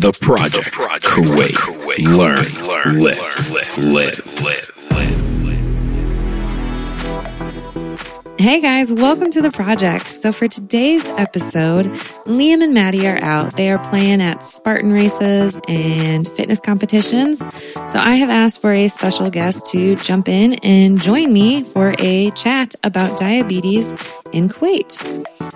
The Project. Kuwait. Learn. Live. Live. Hey guys, welcome to the project. So for today's episode, Liam and Maddie are out. They are playing at Spartan races and fitness competitions. So I have asked for a special guest to jump in and join me for a chat about diabetes in Kuwait.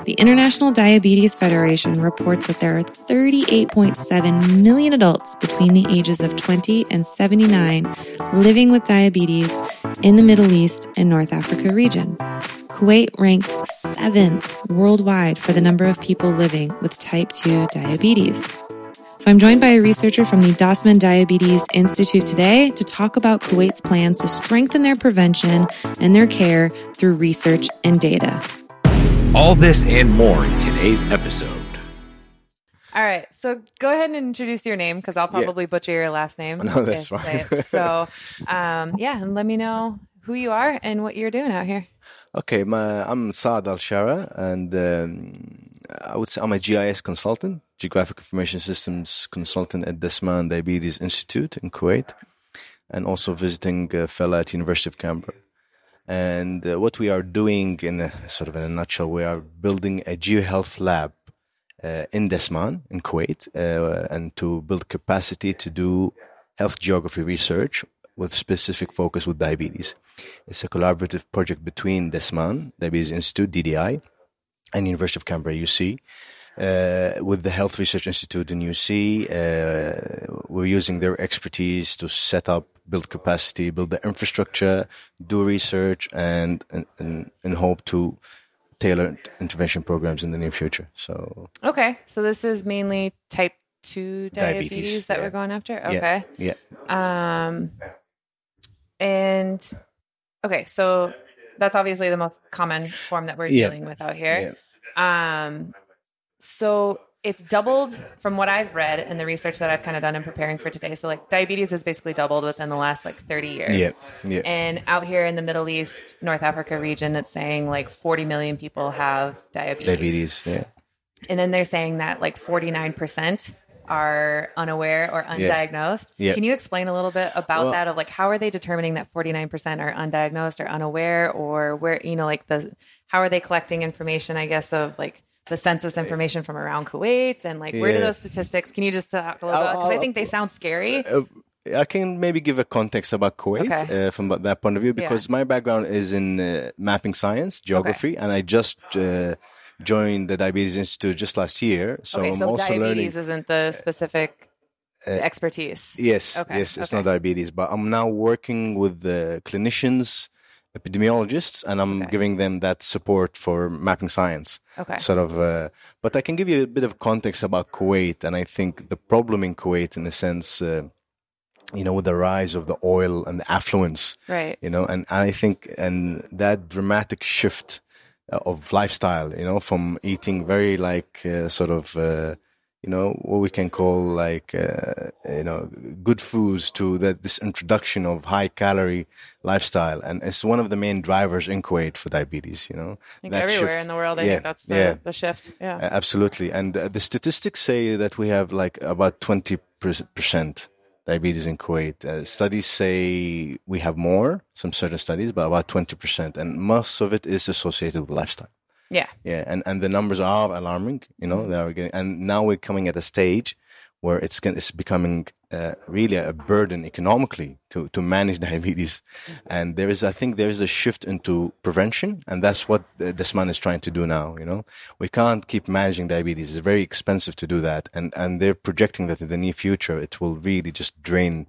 The International Diabetes Federation reports that there are 38.7 million adults between the ages of 20 and 79 living with diabetes in the Middle East and North Africa region. Kuwait ranks seventh worldwide for the number of people living with type 2 diabetes. So I'm joined by a researcher from the Dasman Diabetes Institute today to talk about Kuwait's plans to strengthen their prevention and their care through research and data. All this and more in today's episode. All right. So go ahead and introduce your name because I'll probably butcher your last name. No, that's if you say fine. So, um, yeah, and let me know who you are and what you're doing out here. Okay, my, I'm Saad Alsharah, and um, I would say I'm a GIS consultant, Geographic Information Systems consultant at Dasman Diabetes Institute in Kuwait, and also visiting a fellow at University of Canberra. And uh, what we are doing, in a, sort of in a nutshell, we are building a GeoHealth lab uh, in Dasman in Kuwait, uh, and to build capacity to do health geography research with specific focus with diabetes. It's a collaborative project between Dasman Diabetes Institute (DDI) and University of Canberra (UC). Uh, with the Health Research Institute in UC, uh, we're using their expertise to set up, build capacity, build the infrastructure, do research, and and, and, hope to tailor intervention programs in the near future. So Okay. So this is mainly type 2 diabetes, Diabetes, that yeah. we're going after. yeah, Okay. yeah, Um, and okay. So that's obviously the most common form that we're Yeah. dealing with out here. Um, so it's doubled from what I've read and the research that I've kind of done in preparing for today. So like diabetes has basically doubled within the last like 30 years. yeah, yeah. And out here in the Middle East, North Africa region, it's saying like 40 million people have diabetes. Diabetes, yeah. And then they're saying that like 49% are unaware or undiagnosed. Yeah. Can you explain a little bit about Well- that of like how are they determining that 49% are undiagnosed or unaware or where you know like the how are they collecting information I guess of like the census information from around Kuwait and like where do those statistics can you just talk a little bit because I think they sound scary. Uh, I can maybe give a context about Kuwait Okay. uh, from that point of view because my background is in uh, mapping science, geography, and I just uh, joined the Diabetes Institute just last year. So okay, I'm so also learning. diabetes isn't the specific expertise. Yes, Okay, yes, it's not diabetes, but I'm now working with the clinicians, epidemiologists, and I'm Okay. giving them that support for mapping science. Okay. Sort of, uh, but I can give you a bit of context about Kuwait, and I think the problem in Kuwait, in a sense, uh, you know, with the rise of the oil and the affluence, Right. you know, and and I think, and that dramatic shift uh, of lifestyle, you know, from eating very like uh, sort of, uh, you know, what we can call like, uh, you know, good foods to that this introduction of high calorie lifestyle, and it's one of the main drivers in Kuwait for diabetes. You know, I think everywhere shift. in the world, I Yeah, think that's the, yeah. the shift. Yeah. Uh, Absolutely. And uh, the statistics say that we have like about 20% diabetes in Kuwait. Uh, studies say we have more, some certain studies, but about 20%. And most of it is associated with lifestyle. Yeah. Yeah. And, and the numbers are alarming, you know, they are getting, and now we're coming at a stage where it's, it's becoming uh, really a burden economically to, to manage diabetes. And there is, I think there is a shift into prevention. And that's what Dasman is trying to do now. You know, we can't keep managing diabetes. It's very expensive to do that. And, and they're projecting that in the near future, it will really just drain,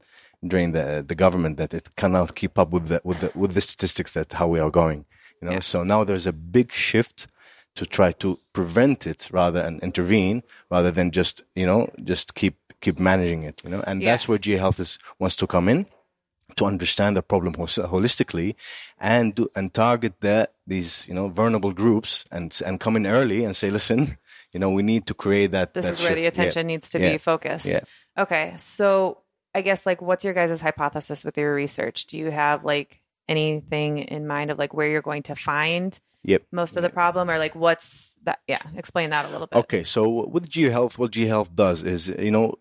drain the, the government that it cannot keep up with the, with the, with the statistics that how we are going. You know, so now there's a big shift to try to prevent it rather and intervene rather than just you know just keep keep managing it you know and Yeah. that's where G Health is wants to come in to understand the problem holistically and do, and target the these you know vulnerable groups and and come in early and say listen you know we need to create that This that is where the Yeah. attention needs to Yeah. be focused. Yeah. Okay. So I guess like what's your guys' hypothesis with your research? Do you have like anything in mind of like where you're going to find Yep. most of the problem or like what's that? Yeah, explain that a little bit. Okay, so with GeoHealth, what GeoHealth does is, you know,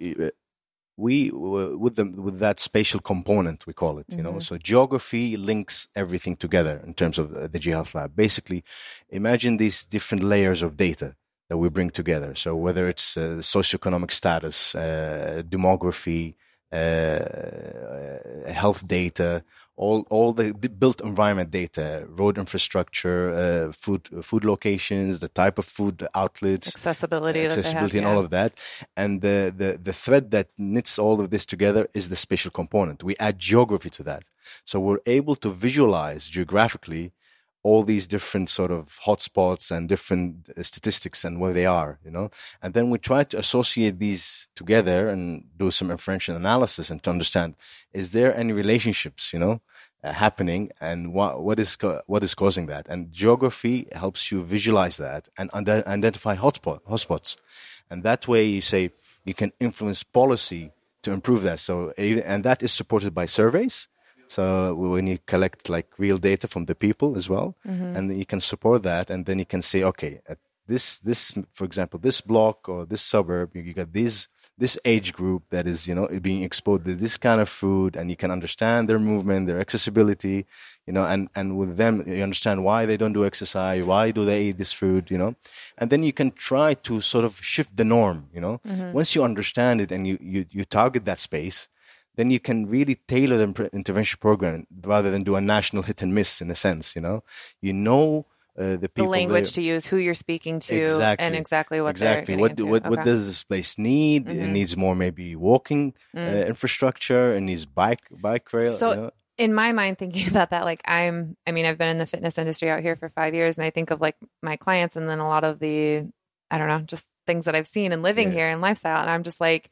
we with the with that spatial component we call it, you know, so geography links everything together in terms of uh, the GeoHealth lab. Basically, imagine these different layers of data that we bring together. So whether it's uh, socioeconomic status, uh, demography, uh, health data, all all the, built environment data, road infrastructure, uh, food food locations, the type of food outlets, accessibility, they have, accessibility, and yeah. all of that. And the, the the thread that knits all of this together is the spatial component. We add geography to that, so we're able to visualize geographically all these different sort of hotspots and different uh, statistics and where they are, you know. And then we try to associate these together and do some inferential analysis and to understand is there any relationships, you know, uh, happening and what what is what is causing that. And geography helps you visualize that and identify hotspot hotspots, and that way you say you can influence policy to improve that. So and that is supported by surveys. So when you collect like real data from the people as well, mm-hmm. and you can support that, and then you can say, okay, at this this for example, this block or this suburb, you, you got this this age group that is you know being exposed to this kind of food, and you can understand their movement, their accessibility, you know, and and with them you understand why they don't do exercise, why do they eat this food, you know, and then you can try to sort of shift the norm, you know. Mm-hmm. Once you understand it and you you you target that space then you can really tailor the intervention program rather than do a national hit and miss in a sense you know you know uh, the the language to use, who you're speaking to, exactly and exactly what they're exactly what into. what, what Okay. Mm-hmm. does this place need it needs more maybe walking uh, infrastructure it needs bike bike rail So- you know? in my mind thinking about that like i'm i mean i've been in the fitness industry out here for five years and i think of like my clients and then a lot of the i don't know just things that i've seen and living Yeah. here and lifestyle and i'm just like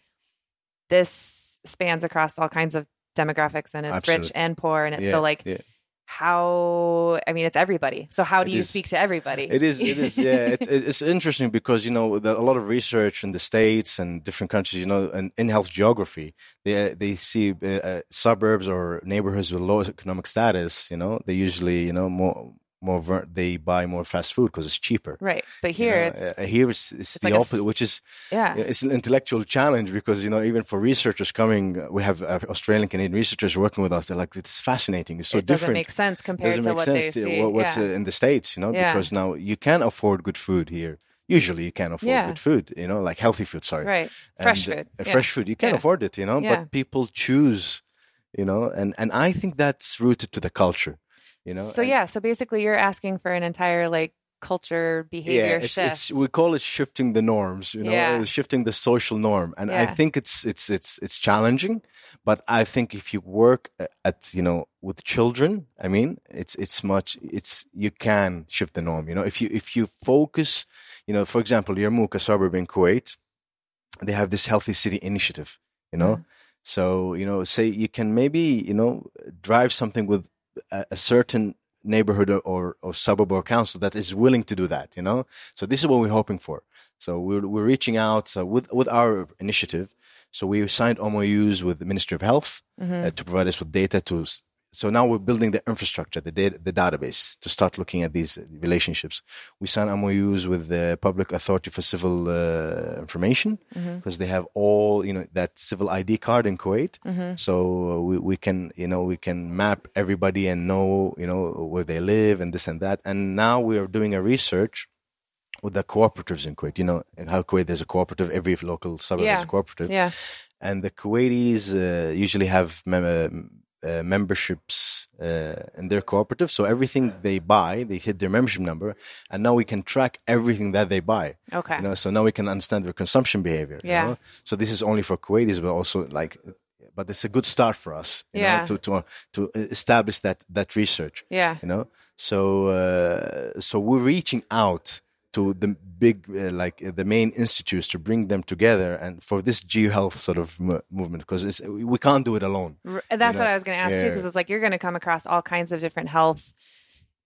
this spans across all kinds of demographics and it's rich and poor and it's Yeah, so like yeah. how i mean it's everybody so how do It you is- speak to everybody It is. It is. Yeah. It's it's interesting because you know the, a lot of research in the states and different countries. You know, and in health geography, they they see uh, uh, suburbs or neighborhoods with low economic status. You know, they usually you know more more ver- they buy more fast food because it's cheaper. right but You here know, it's uh, here it's, it's, the like a opposite, which is yeah it's an intellectual challenge because you know even for researchers coming, uh, we have uh, Australian Canadian researchers working with us. They're like, it's fascinating. It's so it doesn't different make sense compared doesn't to what sense they to see what- what's yeah. uh, in the states, you know, Yeah. because now you can afford good food here. Usually, you can afford Yeah. good food, you know, like healthy food. Sorry, right fresh And, food uh, Yeah. fresh food. You can Yeah. afford it, you know, but people choose, you know, and and I think that's rooted to the culture, you know. so and- yeah so basically you're asking for an entire like culture behavior yeah, it's, shift it's we call it shifting the norms, you know, Yeah. uh, shifting the social norm, and I think it's it's it's it's challenging, but I think if you work at you know with children, I mean, it's it's much it's you can shift the norm, you know, if you if you focus, you know, for example, Yarmouk, a suburb in Kuwait, they have this healthy city initiative, you know, Mm-hmm. so you know, say you can maybe you know drive something with a, a certain neighborhood or, or, suburb or council that is willing to do that, you know? So this is what we're hoping for. So we're, we're reaching out so with, with our initiative. So we signed MOUs with the Ministry of Health Mm-hmm. uh, to provide us with data to, so now we're building the infrastructure, the data, the database to start looking at these relationships. We signed MOUs with the Public Authority for Civil uh, Information Mm-hmm. because they have all, you know, that civil ID card in Kuwait. Mm-hmm. So we, we can, you know, we can map everybody and know, you know, where they live and this and that. And now we are doing a research with the cooperatives in Kuwait. You know, in how Kuwait there's a cooperative, every local suburb has Yeah. a cooperative. yeah And the Kuwaitis uh, usually have mem- uh, memberships uh, in their cooperative. So everything they buy, they hit their membership number. And now we can track everything that they buy. okay You know, so now we can understand their consumption behavior. you Yeah. know? So this is only for Kuwaitis, but also like, but it's a good start for us. You Yeah. Know, to to to establish that that research. yeah You know, so uh, so we're reaching out to the big uh, like uh, the main institutes to bring them together and for this geohealth sort of mo- movement because we can't do it alone. R- That's you what? I was going to ask too, because it's like you're going to come across all kinds of different health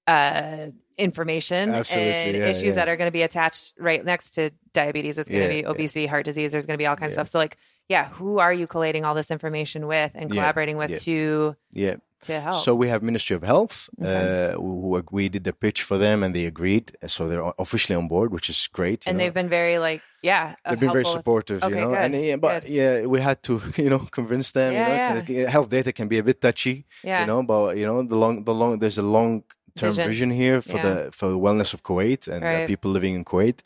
uh, information Absolutely, and yeah, issues yeah. that are going to be attached right next to diabetes. It's going to Yeah, be yeah. obesity, heart disease. There's going to be all kinds of stuff. So, like, yeah, who are you collating all this information with and Yeah, collaborating with yeah. to Yeah. To help. So we have Ministry of Health, uh, who, who we did the pitch for them, and they agreed. So they're officially on board, which is great. you and know. they've been very like, yeah, uh, They've been very supportive, Okay, you know. good, And yeah, but good. yeah, we had to, you know, convince them. Yeah, you know, yeah. health data can be a bit touchy. Yeah. You know, but you know, the long, the long, there's a long term Vision. vision. here for the for the wellness of Kuwait and Right. the people living in Kuwait.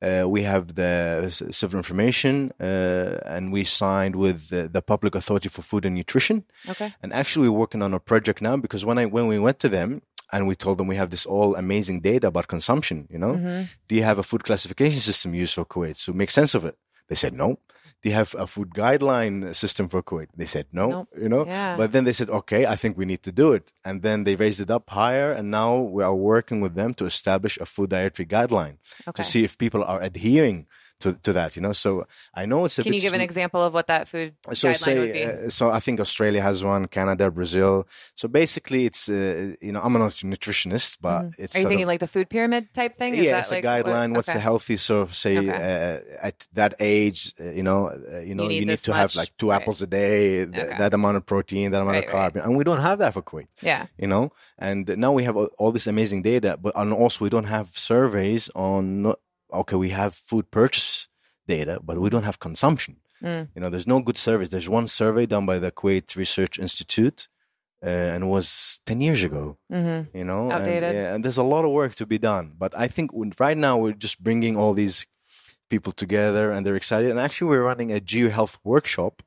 Uh, we have the civil information, uh, and we signed with the, the Public Authority for Food and Nutrition. Okay. And actually, we're working on a project now because when I when we went to them and we told them we have this all amazing data about consumption, you know, Mm-hmm. do you have a food classification system used for Kuwait? So make sense of it. They said no. Do you have a food guideline system for Kuwait? They said no. Nope. You know, Yeah. but then they said okay, I think we need to do it, and then they raised it up higher, and now we are working with them to establish a food dietary guideline Okay. to see if people are adhering to, to that. You know, so I know it's a Can you give an example of what that food so guideline would be? say uh, so i think australia has one canada brazil so basically it's uh, you know i'm not a nutritionist but it's Mm-hmm. Are you thinking of, like the food pyramid type thing? Is yeah that it's like a guideline what's the healthy so say Okay. uh, at that age uh, you know uh, you know you need need, this to have like two right. apples a day th- Okay. that amount of protein that amount Right, of carb right. and we don't have that for kuwait Yeah. you know and now we have all, all this amazing data but and also we don't have surveys on okay we have food purchase data but we don't have consumption. Mm. you know there's no good surveys there's one survey done by the kuwait research institute uh, and it was 10 years ago Mm-hmm. you know and, yeah, and there's a lot of work to be done. But i think when- right now we're just bringing all these people together and they're excited. And actually we're running a geo health workshop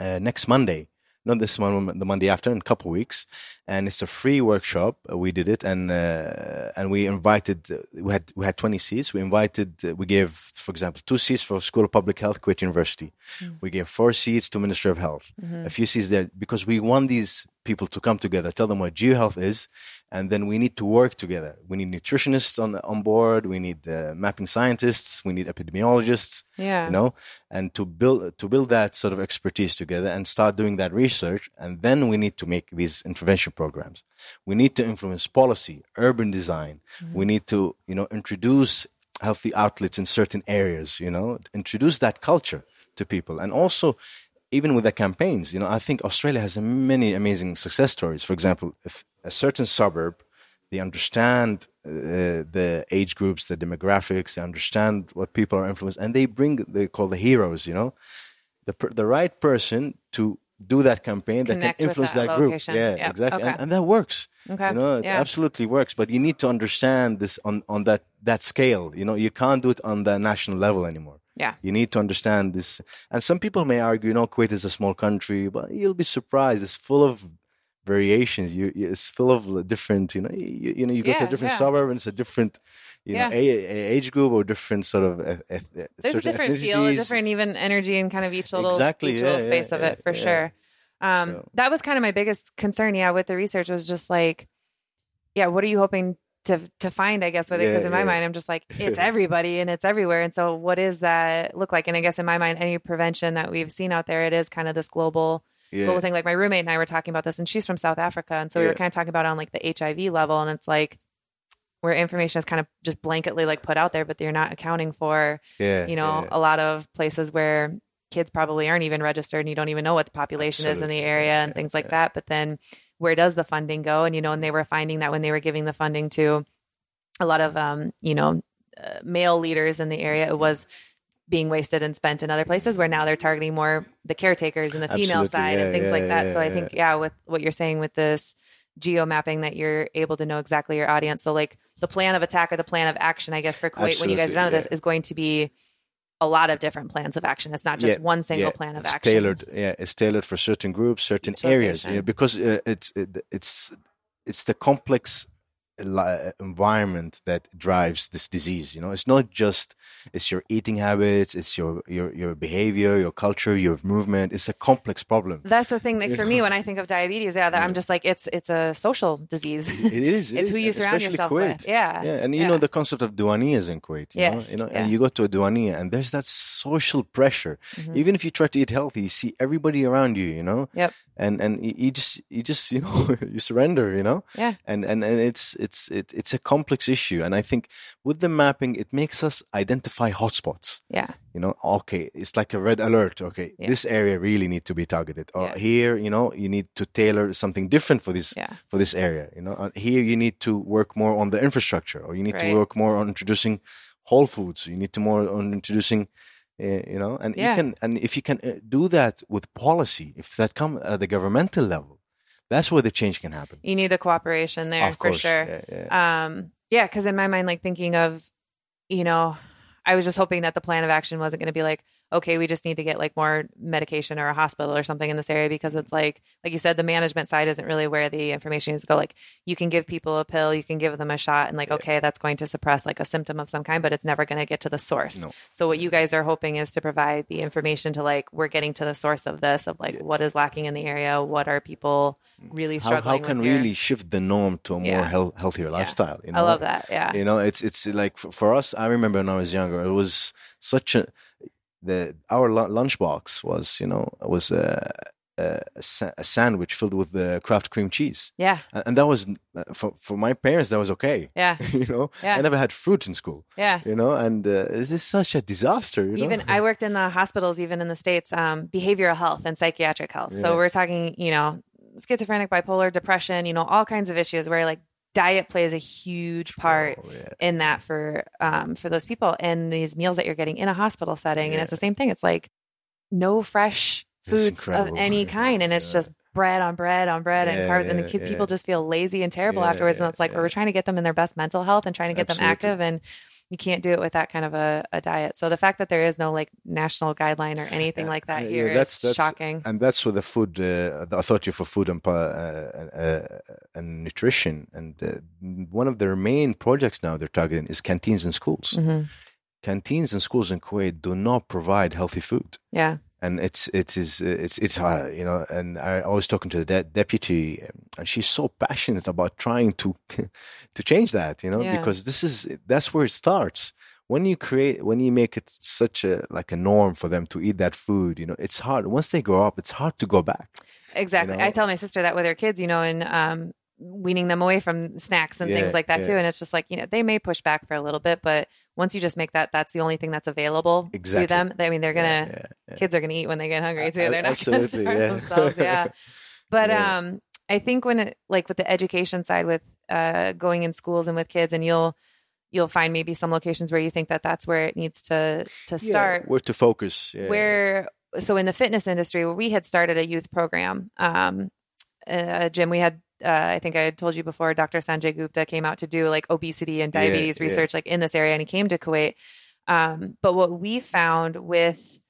uh, next monday not this one the monday after in a couple of weeks. And it's a free workshop. Uh, we did it. And uh, and we invited uh, we had we had 20 seats we invited uh, we gave for example two seats for school of public health kuwait university. We gave four seats to ministry of health. A few seats there because we want these people to come together. Tell them what geohealth is and then we need to work together. We need nutritionists on on board. We need uh, mapping scientists. We need epidemiologists Yeah. you know and to build to build that sort of expertise together and start doing that research and then we need to make these intervention programs. We need to influence policy urban design. We need to you know introduce healthy outlets in certain areas you know introduce that culture to people. And also even with the campaigns you know i think australia has many amazing success stories for example if a certain suburb they understand uh, the age groups, the demographics, they understand what people are influenced, and they bring they call the heroes. You know, the the right person to do that campaign that can influence that that, group. Yeah, Yep. exactly, Okay. and, and that works. Okay. You know, it Yeah. absolutely works. But you need to understand this on on that that scale. You know, you can't do it on the national level anymore. Yeah. You need to understand this. And some people may argue, you know, Kuwait is a small country, but you'll be surprised. It's full of variations. You, it's full of different, you know, you, you know, you go to a different yeah. suburb and it's a different, you Yeah. know, age group or different sort of. Uh, There's a different feel, a different even energy and kind of each little Exactly, each little space of it for sure. Um, So- that was kind of my biggest concern, yeah, with the research was just like, yeah, what are you hoping to to find? I guess with it because Yeah, in my yeah. mind, I'm just like, it's everybody and it's everywhere, and so what does that look like? And I guess in my mind, any prevention that we've seen out there, it is kind of this global Yeah. global thing. Like my roommate and I were talking about this, and she's from South Africa, and so we were kind of talking about on like the HIV level, and it's like where information is kind of just blanketly like put out there, but you're not accounting for you know a lot of places where kids probably aren't even registered and you don't even know what the population is in the area and things like that but then where does the funding go? And you know and they were finding that when they were giving the funding to a lot of um you know uh, male leaders in the area it was being wasted and spent in other places where now they're targeting more the caretakers and the female Absolutely, side and things yeah, like that. Yeah, so i think yeah. with what you're saying with this geo mapping that you're able to know exactly your audience. So like the plan of attack or the plan of action i guess for kuwait when you guys Absolutely, are done with this is going to be a lot of different plans of action. It's not just Yeah, one single yeah, plan of it's action. Tailored, yeah, it's tailored for certain groups, certain areas. Yeah, because uh, it's it, it's it's the complex environment that drives this disease. You know, it's not just it's your eating habits, it's your your your behavior, your culture, your movement. It's a complex problem. that's the thing like for me when i think of diabetes yeah that i'm just like it's it's a social disease It is. it It's is, who you surround especially yourself Kuwait. with. Yeah, Yeah, and you yeah. know the concept of diwaniyas in Kuwait. You Yes, know, you know, yeah. and you go to a diwaniya, and there's that social pressure. Mm-hmm. Even if you try to eat healthy, you see everybody around you. You know, Yep. And and you, just you just you know you surrender you know Yeah. and and, and it's it's it, it's a complex issue and i think with the mapping it makes us identify hotspots Yeah. you know okay it's like a red alert okay Yeah. this area really need to be targeted or Yeah. here you know you need to tailor something different for this Yeah. for this area you know here you need to work more on the infrastructure or you need Right. to work more on introducing whole foods you need to more on introducing you know and Yeah. you can and if you can uh, do that with policy if that come at the governmental level that's where the change can happen You need the cooperation there of for course sure. yeah, yeah. Um, yeah, because in my mind, like thinking of, you know, I was just hoping that the plan of action wasn't going to be like, okay, we just need to get like more medication or a hospital or something in this area because it's like, like you said, the management side isn't really where the information needs to go. Like you can give people a pill, you can give them a shot, and like, okay, that's going to suppress like a symptom of some kind, but it's never going to get to the source. No. So what you guys are hoping is to provide the information to like, we're getting to the source of this, of like, what is lacking in the area, what are people mm. really how, struggling how can with here? really shift the norm to a more Yeah. health, healthier lifestyle you know I love that. Yeah. you know it's it's like for, for us i remember when i was younger it was such a the our lu- lunchbox was you know was a, a, a sandwich filled with the kraft cream cheese Yeah. and, that was uh, for for my parents that was okay Yeah. you know Yeah. i never had fruit in school Yeah. you know and uh, this is such a disaster you know? even I worked in the hospitals, even in the states, um, behavioral health and psychiatric health. Yeah. So we're talking, you know, schizophrenic, bipolar, depression, you know, all kinds of issues where like diet plays a huge part Oh, yeah. in that for um, for those people. And these meals that you're getting in a hospital setting, and it's the same thing. It's like no fresh foods of any kind, and it's Yeah. just bread on bread on bread and Yeah, carbs, and the yeah, yeah. people just feel lazy and terrible Yeah, afterwards. And it's like yeah. we're trying to get them in their best mental health and trying to get them active, and you can't do it with that kind of a, a diet. So the fact that there is no like national guideline or anything like that here yeah, that's, is that's, shocking. And that's where the food, uh, the Authority for Food and, uh, uh, and Nutrition, and uh, one of their main projects now they're targeting is canteens in schools. Mhm. Canteens in schools in Kuwait do not provide healthy food. Yeah, And it's it is it's it's uh, you know, and I, I was talking to the de- deputy, and she's so passionate about trying to to change that, you know, Yeah. because this is that's where it starts when you create when you make it such a like a norm for them to eat that food you know it's hard once they grow up it's hard to go back exactly. know? I tell my sister that with her kids, you know, and um, weaning them away from snacks and Yeah, things like that yeah. too. And it's just like you know they may push back for a little bit, but once you just make that that's the only thing that's available Exactly. to them. I mean, they're gonna Yeah, yeah. kids are gonna eat when they get hungry too. They're not gonna starve yeah. themselves. Yeah, but um, I think when it like with the education side, with uh, going in schools and with kids, and you'll you'll find maybe some locations where you think that that's where it needs to to start where to focus yeah. where so in the fitness industry where we had started a youth program um uh, Jim we had uh, I think I had told you before Dr. Sanjay Gupta came out to do like obesity and diabetes yeah. research like in this area and he came to Kuwait um but what we found with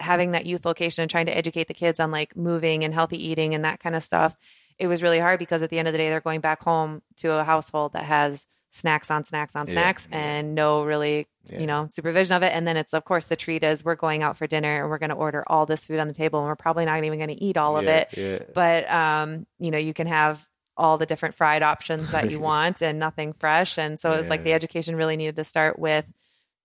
having that youth location and trying to educate the kids on like moving and healthy eating and that kind of stuff it was really hard because at the end of the day they're going back home to a household that has snacks on snacks on Yeah, snacks yeah. and no really Yeah. you know supervision of it and then it's of course the treat is we're going out for dinner and we're going to order all this food on the table and we're probably not even going to eat all of it yeah. but um you know you can have all the different fried options that you want and nothing fresh. And so it's like the education really needed to start with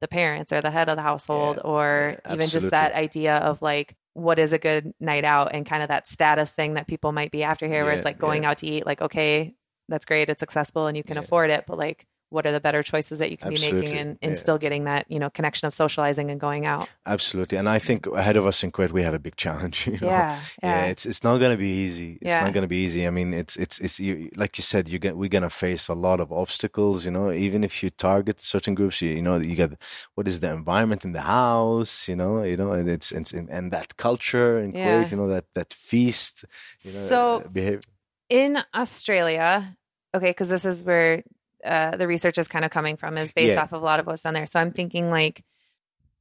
the parents or the head of the household Yeah, or yeah, even just that idea of like what is a good night out and kind of that status thing that people might be after here where it's like going yeah. out to eat like okay that's great it's accessible and you can Yeah. afford it. But like what are the better choices that you can be making and, and yeah. still getting that you know connection of socializing and going out? Absolutely. And i think ahead of us in kuwait we have a big challenge you know? yeah yeah it's it's not going to be easy. It's Yeah. not going to be easy. I mean it's it's it's you, like you said you get we're going to face a lot of obstacles you know? Even if you target certain groups you, you know you get what is the environment in the house you know? You know and it's, it's and that culture in Yeah. kuwait you know that that feast you know So- behave in Australia, okay, because this is where uh, the research is kind of coming from, is based Yeah. off of a lot of what's done there. So I'm thinking like,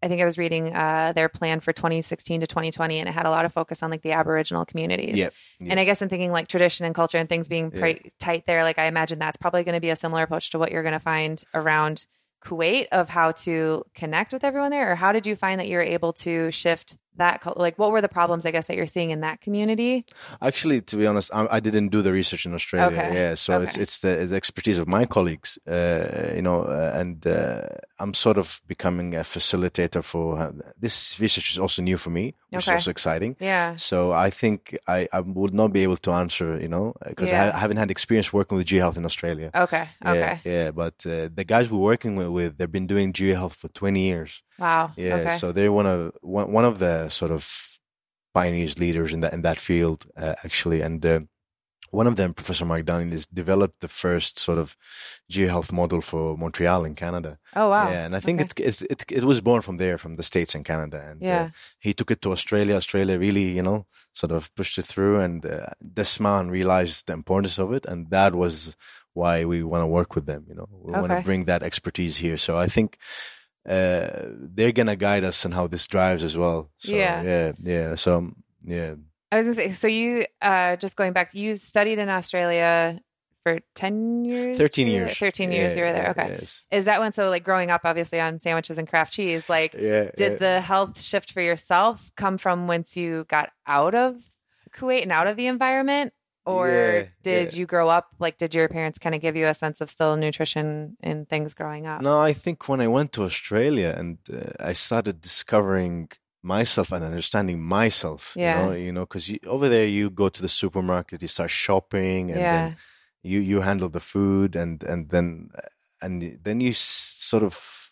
I think I was reading uh, their plan for 2016 to 2020, and it had a lot of focus on like the Aboriginal communities. yeah And I guess I'm thinking like tradition and culture and things being Yeah. pretty tight there. Like I imagine that's probably going to be a similar approach to what you're going to find around Kuwait of how to connect with everyone there. Or how did you find that you were able to shift that? Like what were the problems I guess that you're seeing in that community? Actually, to be honest, I, I didn't do the research in Australia. Okay. Yeah, so it's Okay. it's the, the expertise of my colleagues, uh, you know, uh, and uh, I'm sort of becoming a facilitator for this research is also new for me. which Okay. is also exciting. Yeah. So I think I, I would not be able to answer, you know, because Yeah. I, I haven't had experience working with G-Health in Australia. Okay. Okay. Yeah, yeah, but uh, the guys we're working with, with, they've been doing G-Health for 20 years. Wow. Yeah, so they're one of one, one of the sort of pioneers, leaders in that in that field, uh, actually. And uh, one of them, Professor Mark Daniel, has developed the first sort of G-Health model for Montreal in Canada. oh wow. Yeah, and I think Okay. it, it it was born from there, from the states and Canada, and uh, Yeah. he took it to Australia. Australia really, you know, sort of pushed it through, and uh, Dasman realized the importance of it, and that was why we want to work with them. You know, we want to bring that expertise here. So I think uh, they're gonna guide us on how this drives as well. So, Yeah. yeah, yeah. So yeah, I was gonna say. So you, uh, just going back, you studied in Australia for ten years. thirteen years. Thirteen years. Yeah, You were there. Okay. yes. Is that when? So like growing up, obviously on sandwiches and Kraft cheese. Like, Yeah. did yeah. the health shift for yourself come from once you got out of Kuwait and out of the environment? Or Yeah, did yeah. you grow up like did your parents kind of give you a sense of still nutrition and things growing up? No, I think when I went to Australia and uh, I started discovering myself and understanding myself, Yeah. you know, you know, because over there you go to the supermarket, you start shopping, and Yeah. then you you handle the food, and and then and then you sort of.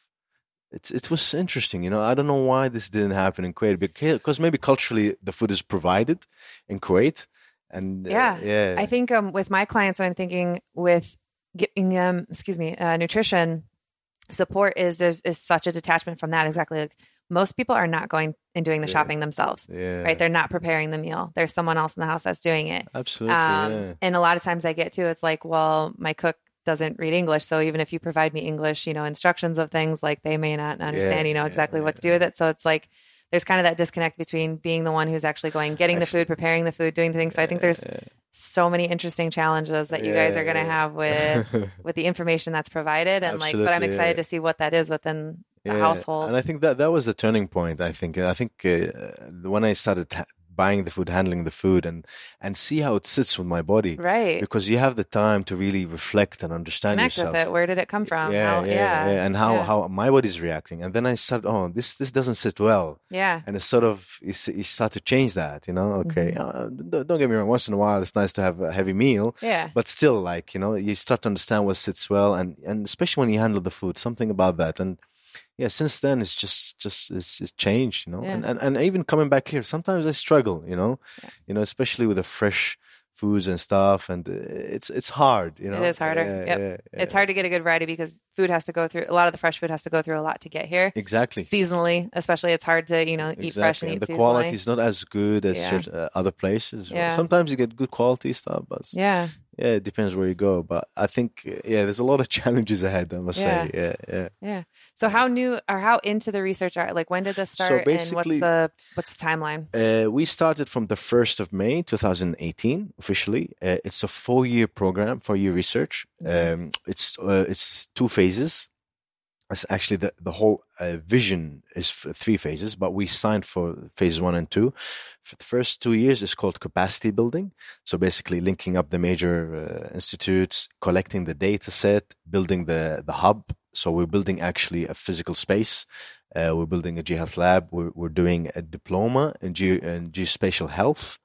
It's, it was interesting, you know. I don't know why this didn't happen in Kuwait because maybe culturally the food is provided in Kuwait, and uh, Yeah. yeah, I think um, with my clients, I'm thinking with getting them, excuse me, uh, nutrition support is there's is such a detachment from that. Exactly, like most people are not going and doing the Yeah. shopping themselves, yeah, right? They're not preparing the meal. There's someone else in the house that's doing it. absolutely, Um, yeah. And a lot of times I get to it's like, well, my cook doesn't read English, so even if you provide me English, you know, instructions of things, like they may not understand, you know, yeah, exactly what to do with it. So it's like there's kind of that disconnect between being the one who's actually going, getting the food, preparing the food, doing the things. So I think there's so many interesting challenges that you guys are going to Yeah. have with with the information that's provided, and like, but I'm excited yeah. to see what that is within the Yeah, household. And I think that that was the turning point. I think I think uh, when I started ha- buying the food, handling the food, and and see how it sits with my body, right, because you have the time to really reflect and understand connect yourself. with it. Where did it come from? yeah, How- yeah, yeah, and how yeah. how my body's reacting, and then I started. Oh, this this doesn't sit well, yeah, and it's sort of you, you start to change that. You know, okay, Mm-hmm. uh, don't, don't get me wrong. Once in a while, it's nice to have a heavy meal, yeah, but still like you know you start to understand what sits well and and especially when you handle the food something about that and yeah since then it's just just it's, it's changed you know Yeah. and, and and even coming back here sometimes i struggle you know you know especially with the fresh foods and stuff and uh, it's it's hard you know It is harder. Yeah, Yep. yeah, It's hard to get a good variety because food has to go through a lot of the fresh food has to go through a lot to get here. exactly Seasonally, especially, it's hard to you know eat fresh Exactly. and eat the seasonally. quality is not as good as Yeah. certain, uh, other places. Yeah. Sometimes you get good quality stuff, but Yeah, yeah, it depends where you go. But I think yeah, there's a lot of challenges ahead. I must say, yeah, yeah. yeah. So how new or how into the research are like when did this start? So start and what's the what's the timeline? Uh, we started from the 1st of May 2018 officially. Uh, it's a four year program, four year research. Um, it's uh, it's two phases. Actually the, the whole uh, vision is three phases, but we signed for phase one and two. For the first two years is called capacity building. So basically linking up the major uh, institutes, collecting the data set, building the, the hub. So we're building actually a physical space. Uh, we're building a G-Health lab. We're, we're doing a diploma in, G, in geospatial health.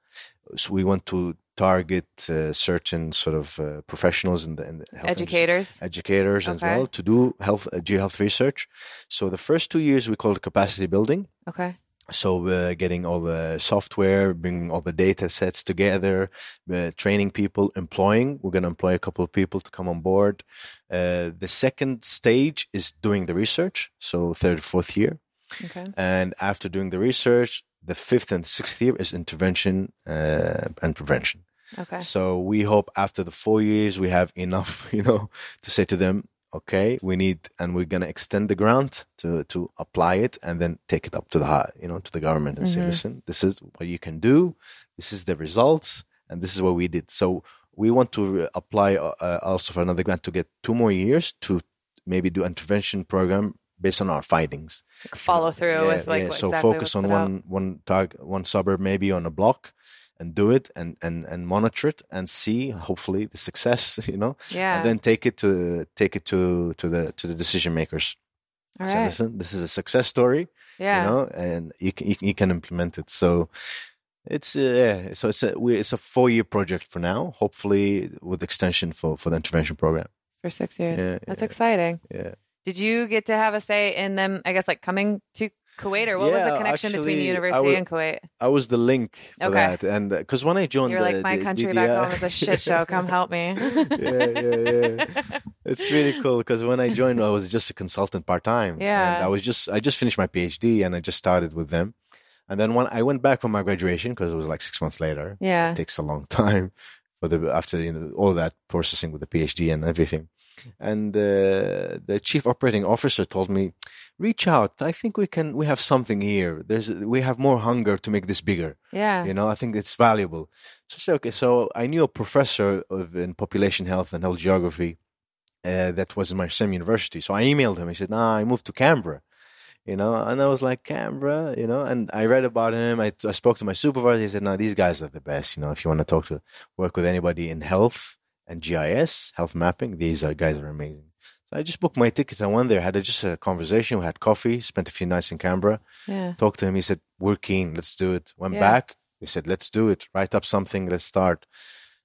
So we want to target uh, certain sort of uh, professionals in the, in the health industry Educators. educators as well to do health uh, geohealth research. So the first two years we call it capacity building. Okay. So uh, getting all the software, bringing all the data sets together, uh, training people, employing. We're going to employ a couple of people to come on board. Uh, the second stage is doing the research. So third, fourth year. Okay. And after doing the research, the fifth and sixth year is intervention uh, and prevention. Okay. So we hope after the four years we have enough, you know, to say to them, okay, we need, and we're gonna extend the grant to to apply it, and then take it up to the high, you know, to the government and say, Mhm. listen, this is what you can do, this is the results, and this is what we did. So we want to uh, apply uh, also for another grant to get two more years to maybe do intervention program based on our findings Follow through with like what so exactly focus on put out. one one target one suburb maybe on a block and do it and and and monitor it and see hopefully the success you know Yeah. and then take it to take it to to the to the decision makers All Say, right. listen this is a success story Yeah. you know, and you can you, can- you can implement it. So it's uh, yeah, so it's a we, it's a four year project for now. Hopefully, with extension for for the intervention program. For six years. Yeah, That's yeah. exciting. Yeah. Did you get to have a say in them, I guess, like coming to Kuwait, or what was the Yeah, connection between the university and Kuwait? I was the link for Okay. that, and uh, because when I joined, You're the, like, my the country back DDI home is a shit show. Come help me. yeah, yeah, yeah. It's really cool because when I joined, I was just a consultant part time. Yeah. and I was just I just finished my PhD and I just started with them, and then when I went back for my graduation because it was like six months later, Yeah. it takes a long time for the after you know, all that processing with the PhD and everything. And uh, the chief operating officer told me, "Reach out. I think we can. We have something here. There's we have more hunger to make this bigger. Yeah. You know, I think it's valuable." So I said, "Okay." So I knew a professor of in population health and health geography uh, that was in my same university. So I emailed him. He said, "Nah, I moved to Canberra." You know, and I was like, Canberra, you know, and I read about him. I, I spoke to my supervisor. He said, no, these guys are the best. You know, if you want to talk to, work with anybody in health and GIS, health mapping, these are, guys are amazing. So I just booked my ticket. I went there, had a, just a conversation. We had coffee, spent a few nights in Canberra, Yeah. talked to him. He said, we're keen. Let's do it. Went Yeah. back. He said, let's do it. Write up something. Let's start.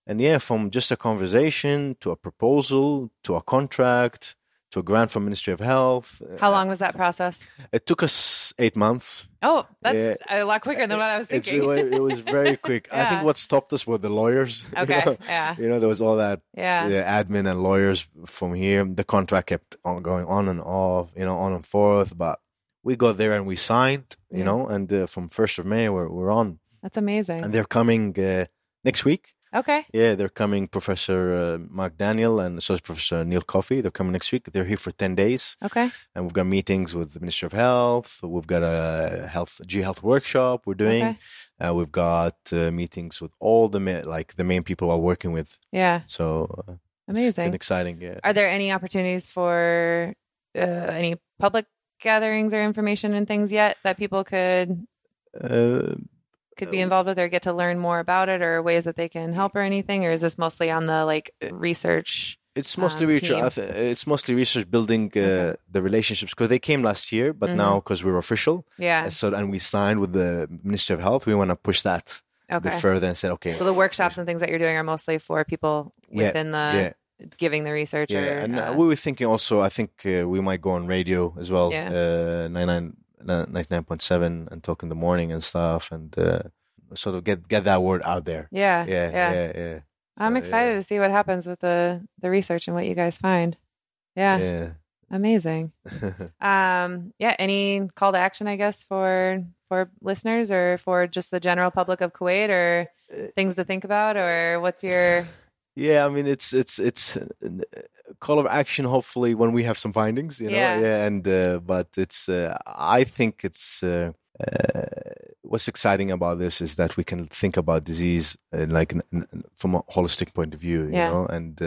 And yeah, from just a conversation to a proposal to a contract to a grant from Ministry of Health. How long was that process? It took us eight months. Oh, that's a lot quicker than what I was thinking. It, it was very quick. I think what stopped us were the lawyers. you Okay, know? yeah. You know, there was all that Yeah. uh, admin and lawyers from here. The contract kept on going on and off, you know, on and forth. But we got there and we signed, you Yeah. know, and uh, from 1st of May, we're, we're on. That's amazing. And they're coming uh, next week. Okay. Yeah, they're coming, Professor uh, Mark Daniel and Associate Professor Neil Coffee. They're coming next week. They're here for 10 days. Okay. And we've got meetings with the Ministry of Health. We've got a health G Health workshop we're doing. Okay. Uh, we've got uh, meetings with all the ma- like the main people we're working with. Yeah. So uh, Amazing. exciting. Yeah. Are there any opportunities for uh, any public gatherings or information and things yet that people could Uh, could be involved with or get to learn more about it or ways that they can help or anything or is this mostly on the like research it's mostly um, research. team? It's mostly research building uh, Okay. the relationships because they came last year, but Mhm. now because we're official, yeah and so and we signed with the Ministry of Health, we want to push that a bit further and said, okay, so the workshops and things that you're doing are mostly for people Yeah, within the yeah. giving the research Yeah, and uh, uh, we were thinking also. I think uh, we might go on radio as well. Yeah. Uh, 99 99.7 and talk in the morning and stuff, and uh, sort of get get that word out there. yeah Yeah, yeah, yeah. yeah i'm excited yeah. to see what happens with the the research and what you guys find yeah, Yeah. amazing um yeah any call to action i guess for for listeners or for just the general public of kuwait or Uh, things to think about or what's your yeah, I mean, it's it's it's a call of action. Hopefully, when we have some findings, you know. Yeah. and uh, but it's uh, I think it's. Uh, uh, what's exciting about this is that we can think about disease uh, like from a holistic point of view, you Yeah. know, and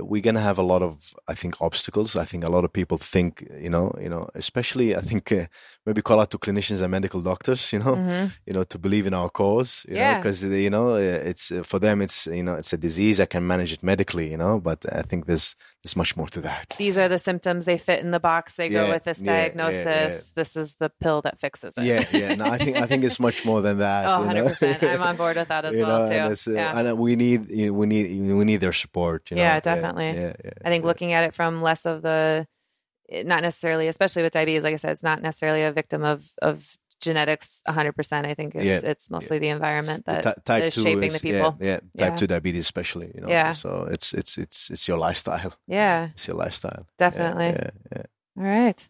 we're gonna have a lot of, I think, obstacles. I think a lot of people think, you know, you know, especially I think uh, maybe call out to clinicians and medical doctors, you know, Mhm. you know, to believe in our cause, you know, because you know, uh, it's uh, for them, it's you know, it's a disease. I can manage it medically, you know, but I think there's there's much more to that. these are the symptoms they fit in the box they go with this yeah, yeah, diagnosis this is the pill that fixes it Yeah, yeah. No, I think I think it's much more than that. oh you know? 100% i'm on board with that as You well know, too it's, uh, yeah. and we need you know, we need we need their support. You know? Yeah, definitely. Yeah, yeah, I think yeah. looking at it from less of the, not necessarily, especially with diabetes, like I said, it's not necessarily a victim of of genetics 100%. I think it's it's mostly the environment The that ty- type is shaping is, the people. Yeah, yeah, type Yeah. two diabetes especially. You know. Yeah. So it's it's it's it's your lifestyle. yeah, It's your lifestyle. Definitely. Yeah, yeah. All right.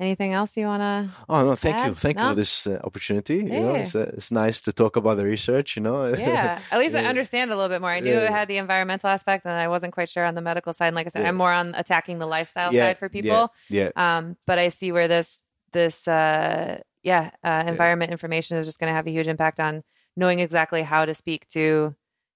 Anything else you want to? Oh no, thank you, Add? thank you for this uh, opportunity. You know, it's uh, it's nice to talk about the research. You know. Yeah, at least I understand a little bit more. I knew Yeah. it had the environmental aspect, and I wasn't quite sure on the medical side. And like I said, Yeah. I'm more on attacking the lifestyle Yeah, side for people. Yeah. Um, but I see where this this uh, yeah uh, environment information is just going to have a huge impact on knowing exactly how to speak to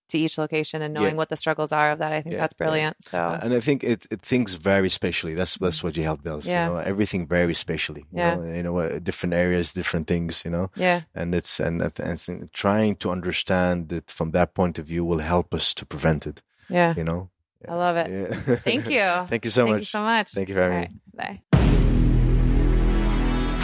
to each location and knowing Yeah. what the struggles are of that. I think Yeah, that's yeah. brilliant. So And I think it, it thinks very spatially. That's that's what G-Health does. Yeah. You know, everything very spatially. You Yeah. know, you know, uh, different areas, different things. You know, yeah, and it's and, and it's trying to understand it from that point of view will help us to prevent it. yeah, You know. I love it. Yeah. Thank you. Thank you so Thank much. Thank you so much. Thank you having All right, Bye.